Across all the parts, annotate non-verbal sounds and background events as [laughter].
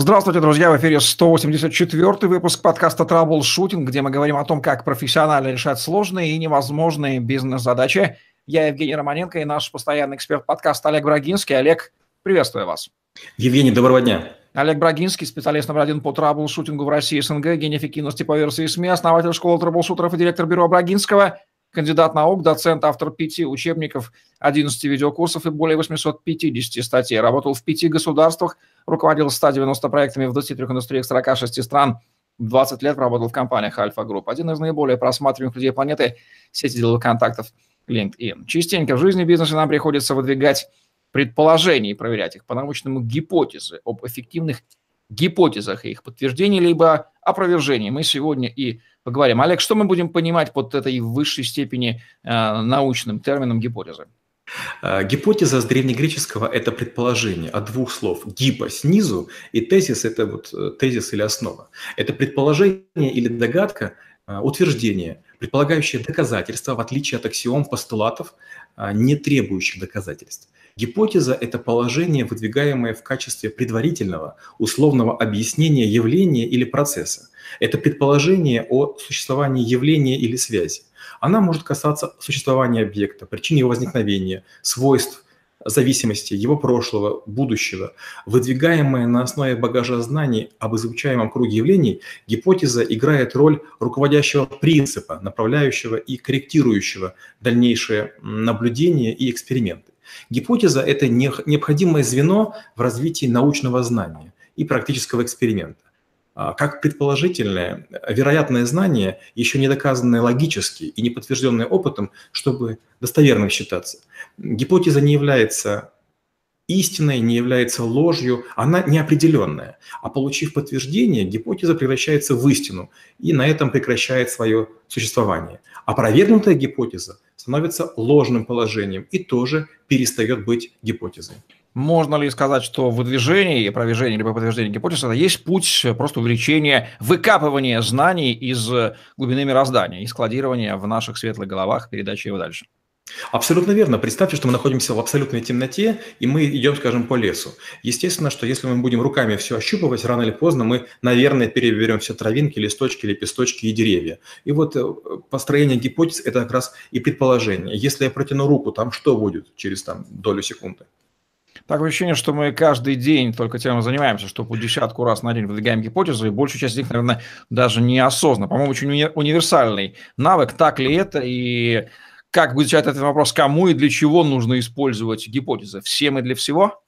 Здравствуйте, друзья! В эфире 184 выпуск подкаста «Траблшутинг», где мы говорим о том, как профессионально решать сложные и невозможные бизнес-задачи. Я Евгений Романенко и наш постоянный эксперт подкаста Олег Брагинский. Олег, приветствую вас. Евгений, доброго дня. Олег Брагинский, специалист номер один по траблшутингу в России СНГ, гений эффективности по версии СМИ, основатель школы траблшутеров и директор бюро Брагинского – кандидат наук, доцент, автор пяти учебников, 11 видеокурсов и более 850 статей. Работал в пяти государствах, руководил 190 проектами в 23 индустриях 46 стран. 20 лет работал в компаниях Альфа Групп. Один из наиболее просматриваемых людей планеты – сети деловых контактов LinkedIn. Частенько в жизни бизнеса нам приходится выдвигать предположения и проверять их по научному гипотезы об эффективных гипотезах и их подтверждении либо опровержении. Мы сегодня и поговорим. Олег, что мы будем понимать под этой высшей степени э, научным термином гипотезы? Э, гипотеза с древнегреческого – это предположение от двух слов. Гипо – снизу, и тезис – это вот э, тезис или основа. Это предположение или догадка, утверждение, предполагающее доказательства, в отличие от аксиом постулатов, не требующих доказательств. Гипотеза – это положение, выдвигаемое в качестве предварительного, условного объяснения явления или процесса. Это предположение о существовании явления или связи. Она может касаться существования объекта, причин его возникновения, свойств, зависимости его прошлого, будущего. Выдвигаемая на основе багажа знаний об изучаемом круге явлений, гипотеза играет роль руководящего принципа, направляющего и корректирующего дальнейшее наблюдение и эксперименты. Гипотеза – это необходимое звено в развитии научного знания и практического эксперимента. А, как предположительное, вероятное знание, еще не доказанное логически и не подтвержденное опытом, чтобы достоверным считаться. Гипотеза не является истиной, не является ложью, она неопределенная. А получив подтверждение, гипотеза превращается в истину, и на этом прекращает свое существование. Провернутая гипотеза становится ложным положением и тоже перестает быть гипотезой. Можно ли сказать, что выдвижение, опровержение либо подтверждение гипотезы – это есть путь просто увеличения, выкапывания знаний из глубины мироздания и складирования в наших светлых головах, передачи его дальше? Абсолютно верно. Представьте, что мы находимся в абсолютной темноте, и мы идем, скажем, по лесу. Естественно, что если мы будем руками все ощупывать, рано или поздно мы, наверное, переберем все травинки, листочки, лепесточки и деревья. И вот э, построение гипотез – это как раз и предположение. Если я протяну руку, там что будет через там, долю секунды? Такое ощущение, что мы каждый день только тем и занимаемся, что по десятку раз на день выдвигаем гипотезы, и большую часть из них, наверное, даже неосознанно. По-моему, очень универсальный навык. Так ли это? И как будет отвечать этот вопрос, кому и для чего нужно использовать гипотезы? Всем и для всего?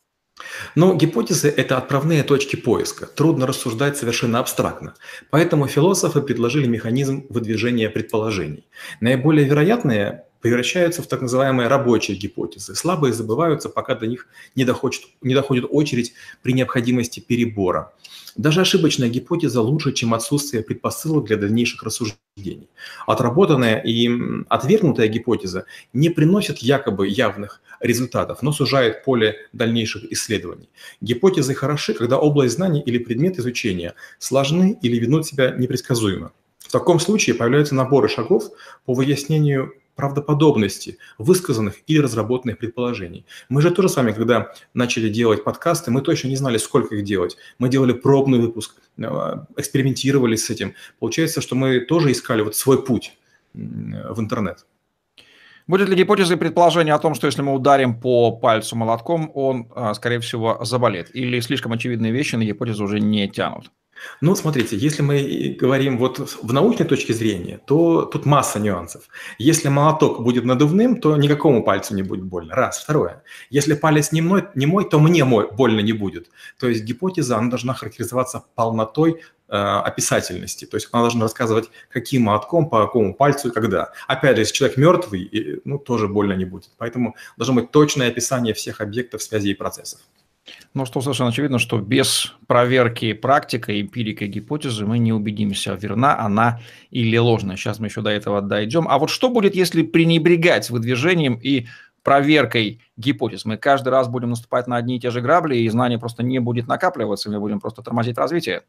Ну, гипотезы – это отправные точки поиска. Трудно рассуждать совершенно абстрактно. Поэтому философы предложили механизм выдвижения предположений. Наиболее вероятные превращаются в так называемые рабочие гипотезы. Слабые забываются, пока до них не доходит, не доходит очередь при необходимости перебора. Даже ошибочная гипотеза лучше, чем отсутствие предпосылок для дальнейших рассуждений. Отработанная и отвергнутая гипотеза не приносит якобы явных результатов, но сужает поле дальнейших исследований. Гипотезы хороши, когда область знаний или предмет изучения сложны или ведут себя непредсказуемо. В таком случае появляются наборы шагов по выяснению правдоподобности высказанных или разработанных предположений. Мы же тоже с вами, когда начали делать подкасты, мы точно не знали, сколько их делать. Мы делали пробный выпуск, э, экспериментировали с этим. Получается, что мы тоже искали вот свой путь в интернет. Будет ли гипотеза и предположение о том, что если мы ударим по пальцу молотком, он, э, скорее всего, заболит? Или слишком очевидные вещи на гипотезу уже не тянут? Ну, смотрите, если мы говорим вот в научной точке зрения, то тут масса нюансов. Если молоток будет надувным, то никакому пальцу не будет больно. Раз. Второе. Если палец не мой, не мой то мне мой, больно не будет. То есть гипотеза, она должна характеризоваться полнотой э, описательности. То есть она должна рассказывать, каким молотком, по какому пальцу и когда. Опять же, если человек мертвый, ну, тоже больно не будет. Поэтому должно быть точное описание всех объектов связи и процессов. Ну, что совершенно очевидно, что без проверки практика, эмпирика, гипотезы мы не убедимся, верна она или ложная. Сейчас мы еще до этого дойдем. А вот что будет, если пренебрегать выдвижением и проверкой гипотез? Мы каждый раз будем наступать на одни и те же грабли, и знание просто не будет накапливаться, мы будем просто тормозить развитие.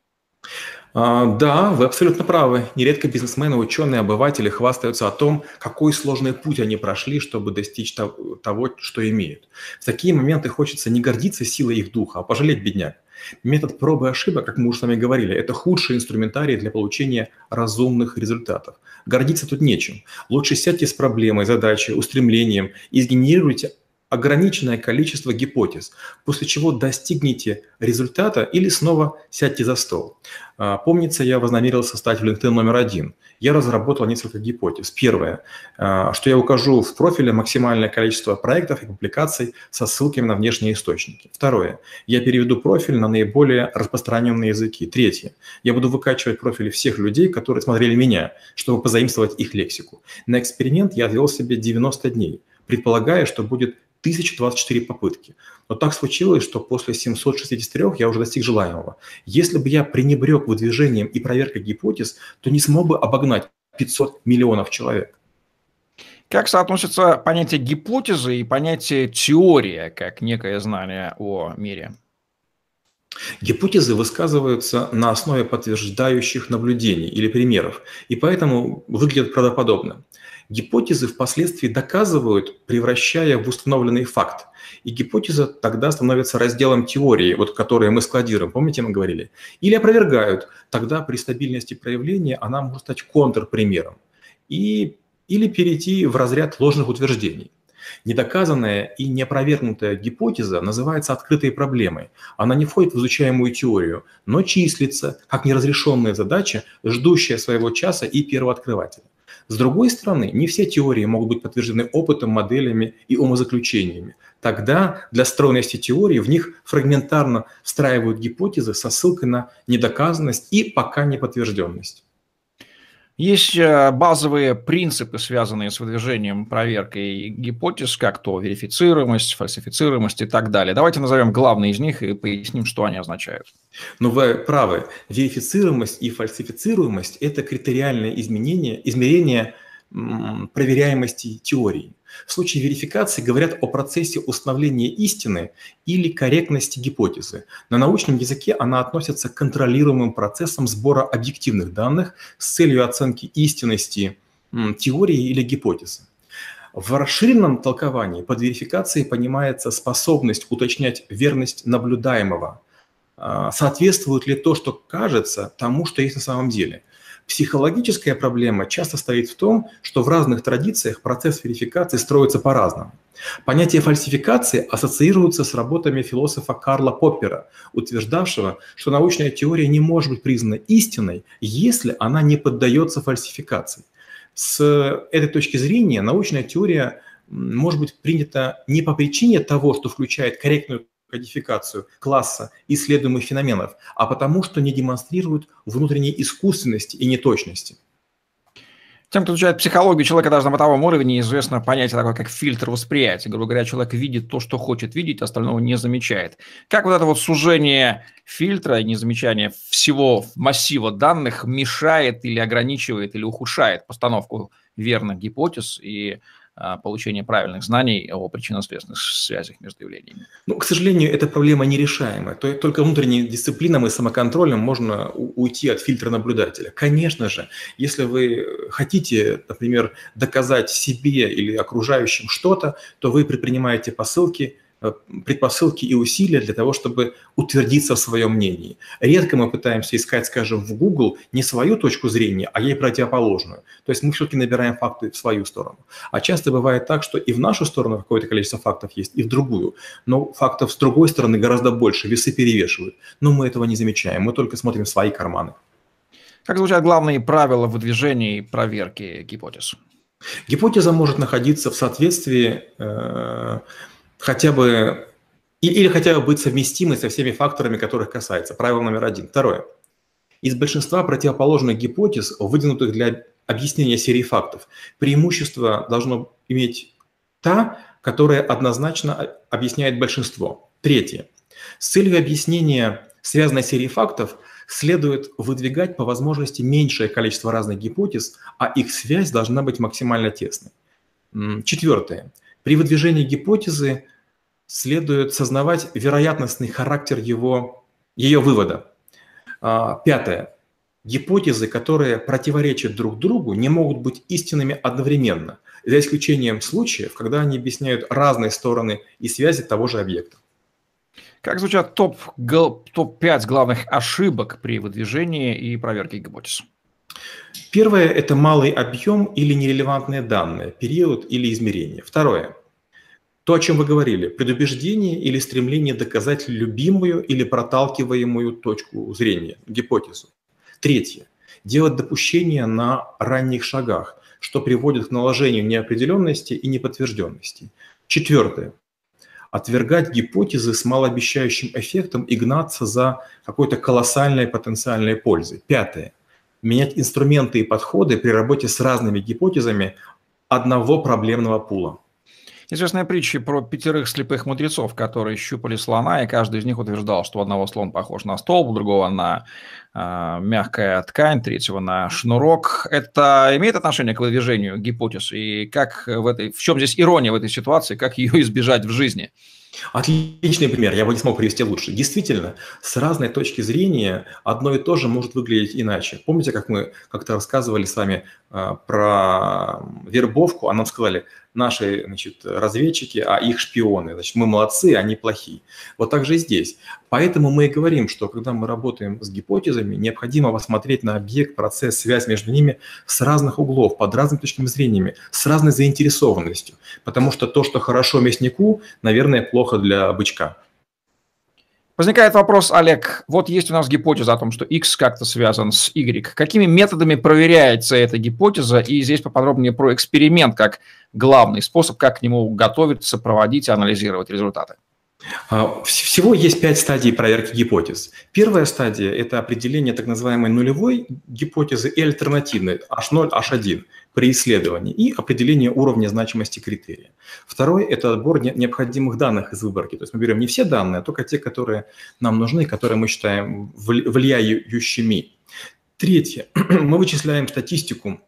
А, да, вы абсолютно правы. Нередко бизнесмены, ученые, обыватели хвастаются о том, какой сложный путь они прошли, чтобы достичь того, что имеют. В такие моменты хочется не гордиться силой их духа, а пожалеть бедняк. Метод пробы и ошибок, как мы уже с вами говорили, это худший инструментарий для получения разумных результатов. Гордиться тут нечем. Лучше сядьте с проблемой, задачей, устремлением и сгенерируйте ограниченное количество гипотез, после чего достигнете результата или снова сядьте за стол. А, помнится, я вознамерился стать в LinkedIn номер один. Я разработал несколько гипотез. Первое, а, что я укажу в профиле максимальное количество проектов и публикаций со ссылками на внешние источники. Второе, я переведу профиль на наиболее распространенные языки. Третье, я буду выкачивать профили всех людей, которые смотрели меня, чтобы позаимствовать их лексику. На эксперимент я ввел себе 90 дней, предполагая, что будет 1024 попытки. Но так случилось, что после 763 я уже достиг желаемого. Если бы я пренебрег выдвижением и проверкой гипотез, то не смог бы обогнать 500 миллионов человек. Как соотносятся понятие гипотезы и понятие теория, как некое знание о мире? Гипотезы высказываются на основе подтверждающих наблюдений или примеров, и поэтому выглядят правдоподобно. Гипотезы впоследствии доказывают, превращая в установленный факт. И гипотеза тогда становится разделом теории, вот, которые мы складируем, помните, мы говорили? Или опровергают, тогда при стабильности проявления она может стать контрпримером. И, или перейти в разряд ложных утверждений. Недоказанная и неопровергнутая гипотеза называется открытой проблемой. Она не входит в изучаемую теорию, но числится как неразрешенная задача, ждущая своего часа и первооткрывателя. С другой стороны, не все теории могут быть подтверждены опытом, моделями и умозаключениями. Тогда для стройности теории в них фрагментарно встраивают гипотезы со ссылкой на недоказанность и пока не подтвержденность. Есть э, базовые принципы, связанные с выдвижением проверкой гипотез, как то верифицируемость, фальсифицируемость и так далее. Давайте назовем главные из них и поясним, что они означают. Но ну, вы правы. Верифицируемость и фальсифицируемость – это критериальное изменение, измерение проверяемости теории. В случае верификации говорят о процессе установления истины или корректности гипотезы. На научном языке она относится к контролируемым процессам сбора объективных данных с целью оценки истинности теории или гипотезы. В расширенном толковании под верификацией понимается способность уточнять верность наблюдаемого. А, соответствует ли то, что кажется, тому, что есть на самом деле – Психологическая проблема часто стоит в том, что в разных традициях процесс верификации строится по-разному. Понятие фальсификации ассоциируется с работами философа Карла Поппера, утверждавшего, что научная теория не может быть признана истиной, если она не поддается фальсификации. С этой точки зрения научная теория может быть принята не по причине того, что включает корректную кодификацию класса исследуемых феноменов, а потому что не демонстрируют внутренней искусственности и неточности. Тем, кто изучает психологию человека даже на бытовом уровне, известно понятие такое, как фильтр восприятия. Грубо говоря, человек видит то, что хочет видеть, остального не замечает. Как вот это вот сужение фильтра и незамечание всего массива данных мешает или ограничивает или ухудшает постановку верных гипотез и а, получения правильных знаний о причинно-следственных связях между явлениями. Ну, к сожалению, эта проблема нерешаемая. Только внутренней дисциплиной и самоконтролем можно уйти от фильтра наблюдателя. Конечно же, если вы хотите, например, доказать себе или окружающим что-то, то вы предпринимаете посылки – предпосылки и усилия для того, чтобы утвердиться в своем мнении. Редко мы пытаемся искать, скажем, в Google не свою точку зрения, а ей противоположную. То есть мы все-таки набираем факты в свою сторону. А часто бывает так, что и в нашу сторону какое-то количество фактов есть, и в другую. Но фактов с другой стороны гораздо больше, весы перевешивают. Но мы этого не замечаем, мы только смотрим в свои карманы. Как звучат главные правила выдвижения и проверки гипотез? Гипотеза может находиться в соответствии э, хотя бы или хотя бы быть совместимой со всеми факторами, которых касается. Правило номер один. Второе. Из большинства противоположных гипотез, выдвинутых для объяснения серии фактов, преимущество должно иметь та, которая однозначно объясняет большинство. Третье. С целью объяснения связанной серии фактов следует выдвигать по возможности меньшее количество разных гипотез, а их связь должна быть максимально тесной. Четвертое. При выдвижении гипотезы следует сознавать вероятностный характер его, ее вывода. А, пятое. Гипотезы, которые противоречат друг другу, не могут быть истинными одновременно, за исключением случаев, когда они объясняют разные стороны и связи того же объекта. Как звучат топ-5 топ главных ошибок при выдвижении и проверке гипотез? Первое – это малый объем или нерелевантные данные, период или измерение. Второе – то, о чем вы говорили, предубеждение или стремление доказать любимую или проталкиваемую точку зрения, гипотезу. Третье – делать допущения на ранних шагах, что приводит к наложению неопределенности и неподтвержденности. Четвертое – отвергать гипотезы с малообещающим эффектом и гнаться за какой-то колоссальной потенциальной пользой. Пятое – менять инструменты и подходы при работе с разными гипотезами одного проблемного пула. Известная притча про пятерых слепых мудрецов, которые щупали слона, и каждый из них утверждал, что у одного слон похож на столб, у другого на мягкая ткань, третьего на шнурок. Это имеет отношение к выдвижению гипотез? И как в, этой, в чем здесь ирония в этой ситуации, как ее избежать в жизни? Отличный пример, я бы не смог привести лучше. Действительно, с разной точки зрения одно и то же может выглядеть иначе. Помните, как мы как-то рассказывали с вами э, про вербовку, а нам сказали, наши значит, разведчики, а их шпионы. Значит, мы молодцы, они плохие. Вот так же и здесь. Поэтому мы и говорим, что когда мы работаем с гипотезами, необходимо посмотреть на объект, процесс, связь между ними с разных углов, под разными точками зрения, с разной заинтересованностью. Потому что то, что хорошо мяснику, наверное, плохо для бычка. Возникает вопрос, Олег, вот есть у нас гипотеза о том, что X как-то связан с Y. Какими методами проверяется эта гипотеза? И здесь поподробнее про эксперимент как главный способ, как к нему готовиться, проводить и анализировать результаты. А, всего есть пять стадий проверки гипотез. Первая стадия – это определение так называемой нулевой гипотезы и альтернативной H0, H1 при исследовании и определение уровня значимости критерия. Второй – это отбор необходимых данных из выборки. То есть мы берем не все данные, а только те, которые нам нужны, которые мы считаем влияющими. Третье [clears throat] – мы вычисляем статистику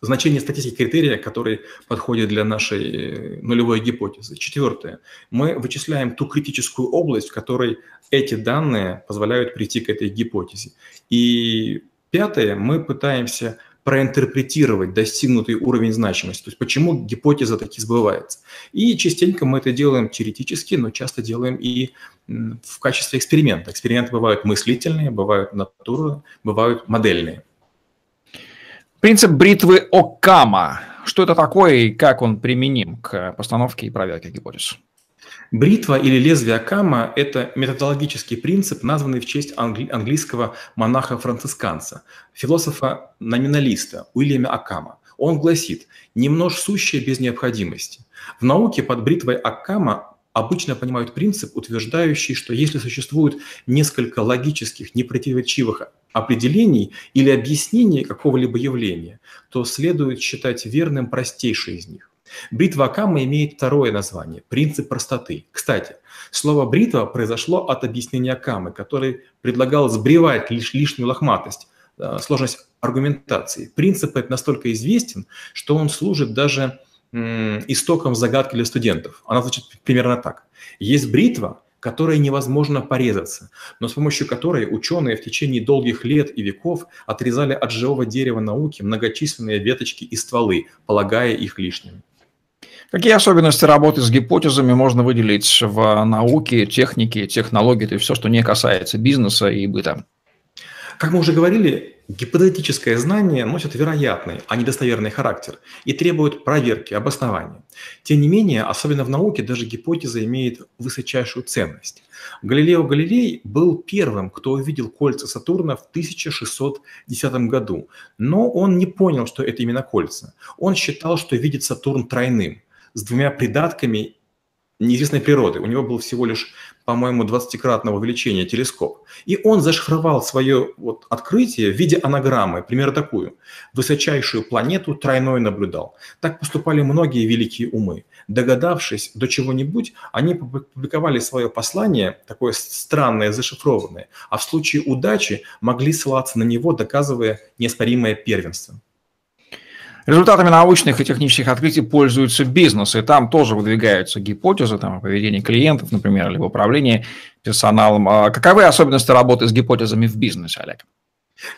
значение статистики критерия, который подходит для нашей э, нулевой гипотезы. Четвертое. Мы вычисляем ту критическую область, в которой эти данные позволяют прийти к этой гипотезе. И пятое. Мы пытаемся проинтерпретировать достигнутый уровень значимости, то есть почему гипотеза таки сбывается. И частенько мы это делаем теоретически, но часто делаем и в качестве эксперимента. Эксперименты бывают мыслительные, бывают натурные, бывают модельные. Принцип бритвы Окама. Что это такое и как он применим к постановке и проверке гипотез? Бритва или лезвие Окама – это методологический принцип, названный в честь англи- английского монаха-францисканца, философа-номиналиста Уильяма Окама. Он гласит «не множь сущее без необходимости». В науке под бритвой Окама обычно понимают принцип, утверждающий, что если существует несколько логических, непротиворечивых определений или объяснений какого-либо явления, то следует считать верным простейший из них. Бритва Акама имеет второе название – принцип простоты. Кстати, слово «бритва» произошло от объяснения Акамы, который предлагал сбривать лишь лишнюю лохматость, э, сложность аргументации. Принцип этот настолько известен, что он служит даже истоком загадки для студентов. Она звучит примерно так. Есть бритва, которой невозможно порезаться, но с помощью которой ученые в течение долгих лет и веков отрезали от живого дерева науки многочисленные веточки и стволы, полагая их лишними. Какие особенности работы с гипотезами можно выделить в науке, технике, технологии, то есть все, что не касается бизнеса и быта? Как мы уже говорили, Гипотетическое знание носит вероятный, а не достоверный характер и требует проверки, обоснования. Тем не менее, особенно в науке, даже гипотеза имеет высочайшую ценность. Галилео Галилей был первым, кто увидел кольца Сатурна в 1610 году, но он не понял, что это именно кольца. Он считал, что видит Сатурн тройным, с двумя придатками неизвестной природы. У него был всего лишь, по-моему, 20-кратного увеличения телескоп. И он зашифровал свое вот открытие в виде анаграммы, примерно такую. Высочайшую планету тройной наблюдал. Так поступали многие великие умы. Догадавшись до чего-нибудь, они публиковали свое послание, такое странное, зашифрованное, а в случае удачи могли ссылаться на него, доказывая неоспоримое первенство. Результатами научных и технических открытий пользуются бизнесы. Там тоже выдвигаются гипотезы там, о поведении клиентов, например, либо управлении персоналом. А каковы особенности работы с гипотезами в бизнесе, Олег?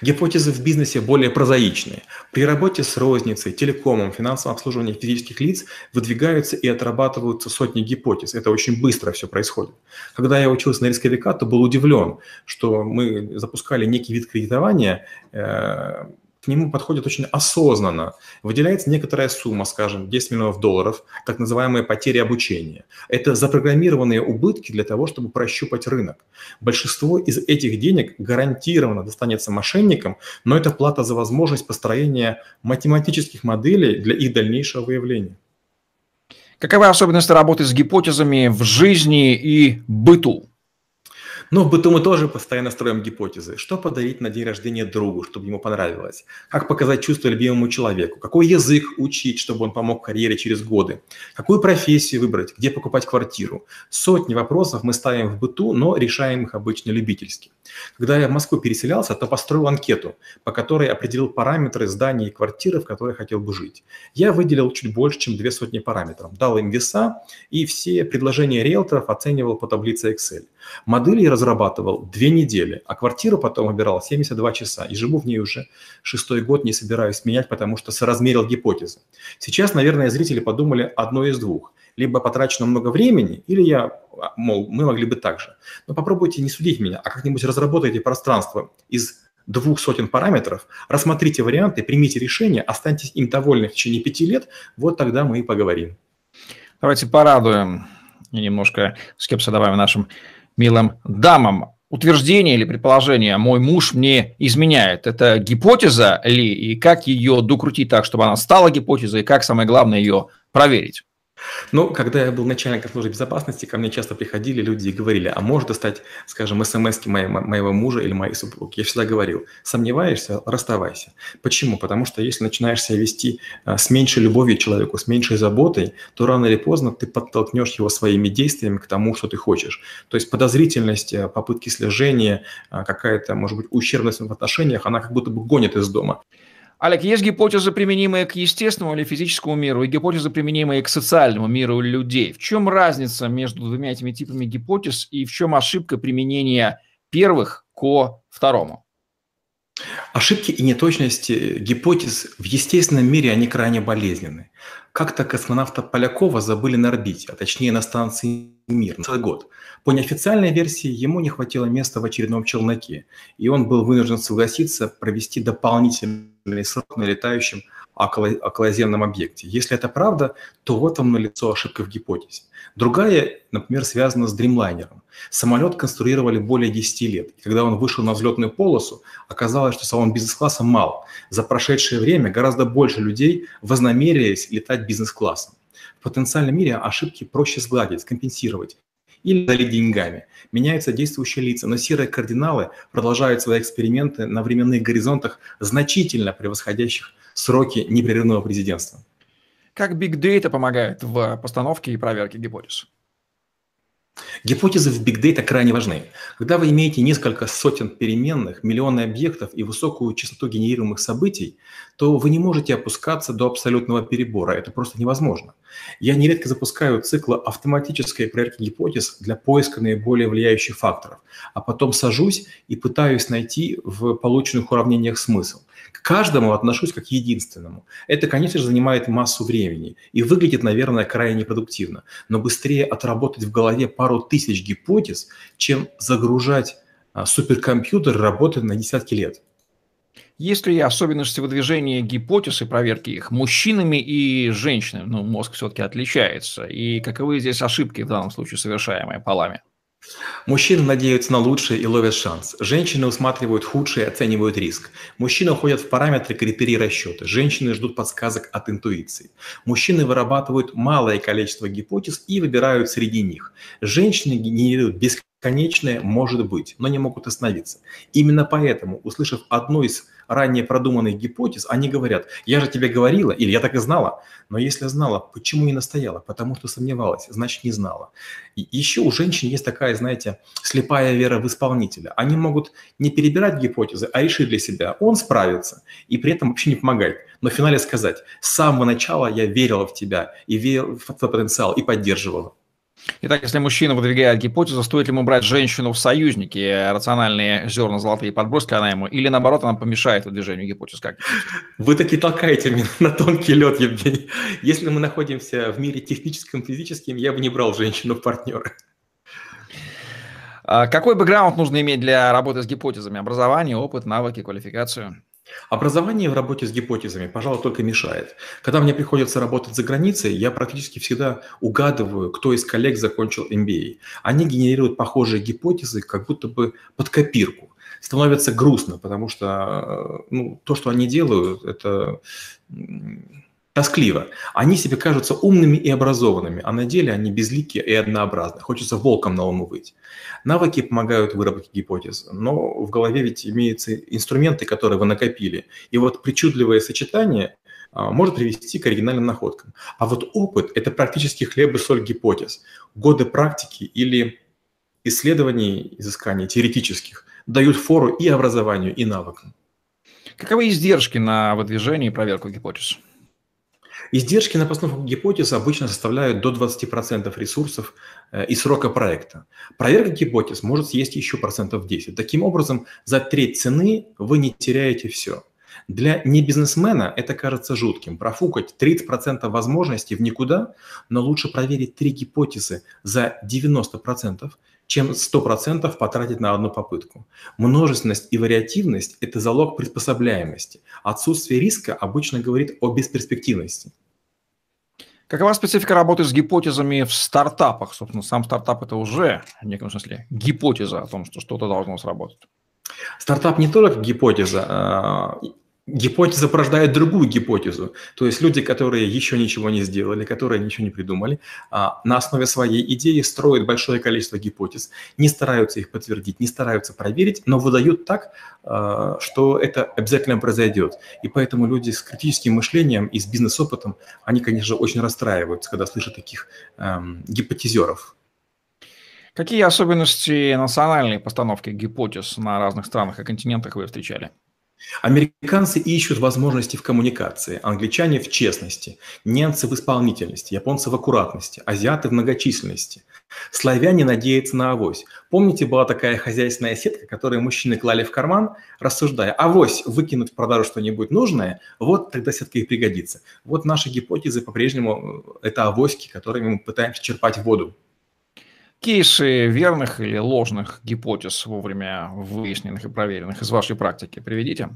Гипотезы в бизнесе более прозаичные. При работе с розницей, телекомом, финансовым обслуживанием физических лиц выдвигаются и отрабатываются сотни гипотез. Это очень быстро все происходит. Когда я учился на рисковика, то был удивлен, что мы запускали некий вид кредитования, э, к нему подходят очень осознанно. Выделяется некоторая сумма, скажем, 10 миллионов долларов, так называемые потери обучения. Это запрограммированные убытки для того, чтобы прощупать рынок. Большинство из этих денег гарантированно достанется мошенникам, но это плата за возможность построения математических моделей для их дальнейшего выявления. Каковы особенности работы с гипотезами в жизни и быту? Но в быту мы тоже постоянно строим гипотезы. Что подарить на день рождения другу, чтобы ему понравилось? Как показать чувство любимому человеку? Какой язык учить, чтобы он помог карьере через годы? Какую профессию выбрать? Где покупать квартиру? Сотни вопросов мы ставим в быту, но решаем их обычно любительски. Когда я в Москву переселялся, то построил анкету, по которой определил параметры здания и квартиры, в которой хотел бы жить. Я выделил чуть больше, чем две сотни параметров, дал им веса и все предложения риэлторов оценивал по таблице Excel. Модели я разрабатывал две недели, а квартиру потом выбирал 72 часа. И живу в ней уже шестой год, не собираюсь менять, потому что соразмерил гипотезы. Сейчас, наверное, зрители подумали одно из двух либо потрачено много времени, или я, мол, мы могли бы так же. Но попробуйте не судить меня, а как-нибудь разработайте пространство из двух сотен параметров, рассмотрите варианты, примите решение, останьтесь им довольны в течение пяти лет, вот тогда мы и поговорим. Давайте порадуем и немножко скепса добавим нашим милым дамам. Утверждение или предположение «мой муж мне изменяет» – это гипотеза ли? И как ее докрутить так, чтобы она стала гипотезой? И как, самое главное, ее проверить? Ну, когда я был начальником службы безопасности, ко мне часто приходили люди и говорили, а может достать, скажем, смс моего, моего мужа или моей супруги. Я всегда говорил, сомневаешься, расставайся. Почему? Потому что если начинаешь себя вести а, с меньшей любовью к человеку, с меньшей заботой, то рано или поздно ты подтолкнешь его своими действиями к тому, что ты хочешь. То есть подозрительность, а, попытки слежения, а, какая-то, может быть, ущербность в отношениях, она как будто бы гонит из дома. Олег, есть гипотезы, применимые к естественному или физическому миру, и гипотезы, применимые к социальному миру людей. В чем разница между двумя этими типами гипотез и в чем ошибка применения первых к второму? Ошибки и неточности гипотез в естественном мире, они крайне болезненны. Как-то космонавта Полякова забыли на орбите, а точнее на станции «Мир» на целый год. По неофициальной версии, ему не хватило места в очередном челноке, и он был вынужден согласиться провести дополнительный срок на летающем околоземном объекте. Если это правда, то вот вам налицо ошибка в гипотезе. Другая, например, связана с дримлайнером. Самолет конструировали более 10 лет. И когда он вышел на взлетную полосу, оказалось, что салон бизнес-класса мал. За прошедшее время гораздо больше людей вознамерились летать бизнес-классом. В потенциальном мире ошибки проще сгладить, скомпенсировать или дали деньгами. Меняются действующие лица, но серые кардиналы продолжают свои эксперименты на временных горизонтах, значительно превосходящих сроки непрерывного президентства. Как Big Data помогает в постановке и проверке гипотез? Гипотезы в Big Data крайне важны. Когда вы имеете несколько сотен переменных, миллионы объектов и высокую частоту генерируемых событий, то вы не можете опускаться до абсолютного перебора. Это просто невозможно. Я нередко запускаю циклы автоматической проверки гипотез для поиска наиболее влияющих факторов, а потом сажусь и пытаюсь найти в полученных уравнениях смысл. К каждому отношусь как к единственному. Это, конечно же, занимает массу времени и выглядит, наверное, крайне продуктивно. Но быстрее отработать в голове пару тысяч гипотез, чем загружать а, суперкомпьютер работы на десятки лет. Есть ли особенности выдвижения гипотез и проверки их мужчинами и женщинами? Ну, мозг все-таки отличается. И каковы здесь ошибки в данном случае, совершаемые полами? Мужчины надеются на лучшее и ловят шанс. Женщины усматривают худшее и оценивают риск. Мужчины уходят в параметры критерии расчета. Женщины ждут подсказок от интуиции. Мужчины вырабатывают малое количество гипотез и выбирают среди них. Женщины генерируют бесконечное «может быть», но не могут остановиться. Именно поэтому, услышав одну из ранее продуманных гипотез, они говорят, я же тебе говорила, или я так и знала. Но если знала, почему не настояла? Потому что сомневалась, значит не знала. И еще у женщин есть такая, знаете, слепая вера в исполнителя. Они могут не перебирать гипотезы, а решить для себя, он справится, и при этом вообще не помогает. Но в финале сказать, с самого начала я верила в тебя и верила в твой потенциал и поддерживала. Итак, если мужчина выдвигает гипотезу, стоит ли ему брать женщину в союзники, рациональные зерна золотые подбросит ли она ему, или наоборот она помешает выдвижению гипотез? Как? Вы таки толкаете меня [laughs] на тонкий лед, Евгений. Если мы находимся в мире техническом, физическом, я бы не брал женщину в партнеры. А какой бэкграунд нужно иметь для работы с гипотезами? Образование, опыт, навыки, квалификацию? Образование в работе с гипотезами, пожалуй, только мешает. Когда мне приходится работать за границей, я практически всегда угадываю, кто из коллег закончил MBA. Они генерируют похожие гипотезы, как будто бы под копирку. Становится грустно, потому что ну, то, что они делают, это тоскливо. Они себе кажутся умными и образованными, а на деле они безликие и однообразны. Хочется волком на луну быть. Навыки помогают в выработке гипотез, но в голове ведь имеются инструменты, которые вы накопили. И вот причудливое сочетание а, может привести к оригинальным находкам. А вот опыт – это практически хлеб и соль гипотез. Годы практики или исследований, изысканий теоретических дают фору и образованию, и навыкам. Каковы издержки на выдвижение и проверку гипотез? Издержки на постановку гипотез обычно составляют до 20% ресурсов э, и срока проекта. Проверка гипотез может съесть еще процентов 10. Таким образом, за треть цены вы не теряете все. Для небизнесмена это кажется жутким. Профукать 30% возможностей в никуда, но лучше проверить три гипотезы за 90%, чем 100% потратить на одну попытку. Множественность и вариативность – это залог приспособляемости. Отсутствие риска обычно говорит о бесперспективности. Какова специфика работы с гипотезами в стартапах? Собственно, сам стартап – это уже, в неком смысле, гипотеза о том, что что-то должно сработать. Стартап не только гипотеза. Гипотеза порождает другую гипотезу. То есть люди, которые еще ничего не сделали, которые ничего не придумали, а, на основе своей идеи строят большое количество гипотез, не стараются их подтвердить, не стараются проверить, но выдают так, а, что это обязательно произойдет. И поэтому люди с критическим мышлением и с бизнес-опытом, они, конечно, очень расстраиваются, когда слышат таких эм, гипотезеров. Какие особенности национальной постановки гипотез на разных странах и континентах вы встречали? Американцы ищут возможности в коммуникации, англичане в честности, немцы в исполнительности, японцы в аккуратности, азиаты в многочисленности. Славяне надеются на авось. Помните, была такая хозяйственная сетка, которую мужчины клали в карман, рассуждая, авось выкинуть в продажу что-нибудь нужное, вот тогда сетка и пригодится. Вот наши гипотезы по-прежнему – это авоськи, которыми мы пытаемся черпать воду. Кейсы верных или ложных гипотез вовремя выясненных и проверенных из вашей практики приведите.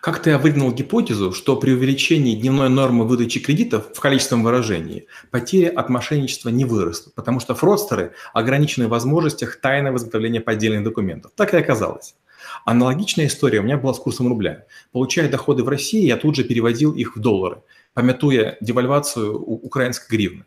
Как-то я выдвинул гипотезу, что при увеличении дневной нормы выдачи кредитов в количественном выражении потеря от мошенничества не выросла, потому что фродстеры ограничены в возможностях тайного изготовления поддельных документов. Так и оказалось. Аналогичная история у меня была с курсом рубля. Получая доходы в России, я тут же переводил их в доллары, пометуя девальвацию украинской гривны.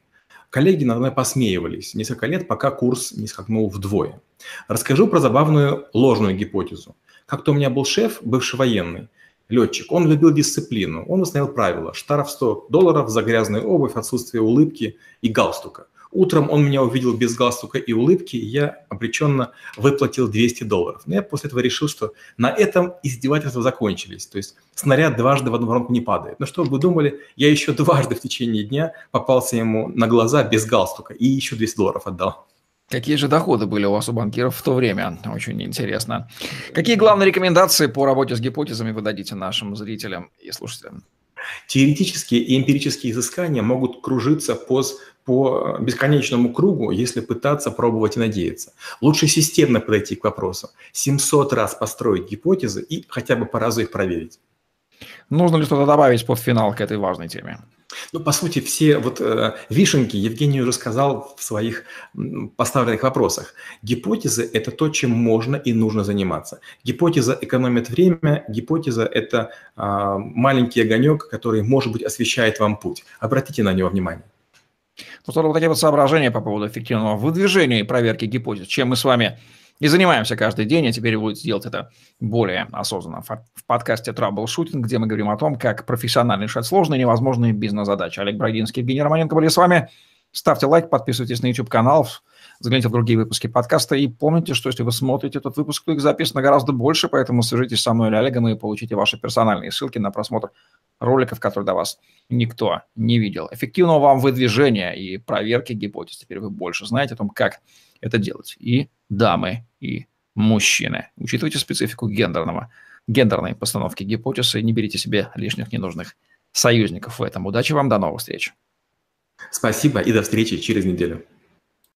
Коллеги надо мной посмеивались несколько лет, пока курс не скакнул вдвое. Расскажу про забавную ложную гипотезу. Как-то у меня был шеф, бывший военный, летчик. Он любил дисциплину. Он установил правило. Штраф 100 долларов за грязную обувь, отсутствие улыбки и галстука. Утром он меня увидел без галстука и улыбки, и я обреченно выплатил 200 долларов. Но я после этого решил, что на этом издевательства закончились. То есть снаряд дважды в одну воронку не падает. Но что вы думали, я еще дважды в течение дня попался ему на глаза без галстука и еще 200 долларов отдал. Какие же доходы были у вас у банкиров в то время? Очень интересно. Какие главные рекомендации по работе с гипотезами вы дадите нашим зрителям и слушателям? Теоретические и эмпирические изыскания могут кружиться по, по бесконечному кругу, если пытаться пробовать и надеяться. Лучше системно подойти к вопросу. 700 раз построить гипотезы и хотя бы по разу их проверить. Нужно ли что-то добавить под финал к этой важной теме? Ну, по сути, все вот э, вишенки Евгений уже сказал в своих поставленных вопросах. Гипотезы – это то, чем можно и нужно заниматься. Гипотеза экономит время, гипотеза – это э, маленький огонек, который, может быть, освещает вам путь. Обратите на него внимание. Ну, вот такие вот соображения по поводу эффективного выдвижения и проверки гипотез, чем мы с вами и занимаемся каждый день, а теперь будет сделать это более осознанно. В подкасте Troubleshooting, где мы говорим о том, как профессионально решать сложные невозможные бизнес-задачи. Олег Брагинский, Евгений Романенко были с вами. Ставьте лайк, подписывайтесь на YouTube-канал, загляните в другие выпуски подкаста и помните, что если вы смотрите этот выпуск, то их записано гораздо больше, поэтому свяжитесь со мной или Олегом и получите ваши персональные ссылки на просмотр роликов, которые до вас никто не видел. Эффективного вам выдвижения и проверки гипотез. Теперь вы больше знаете о том, как это делать. И дамы, и мужчины. Учитывайте специфику гендерного, гендерной постановки гипотез и не берите себе лишних ненужных союзников в этом. Удачи вам, до новых встреч. Спасибо и до встречи через неделю.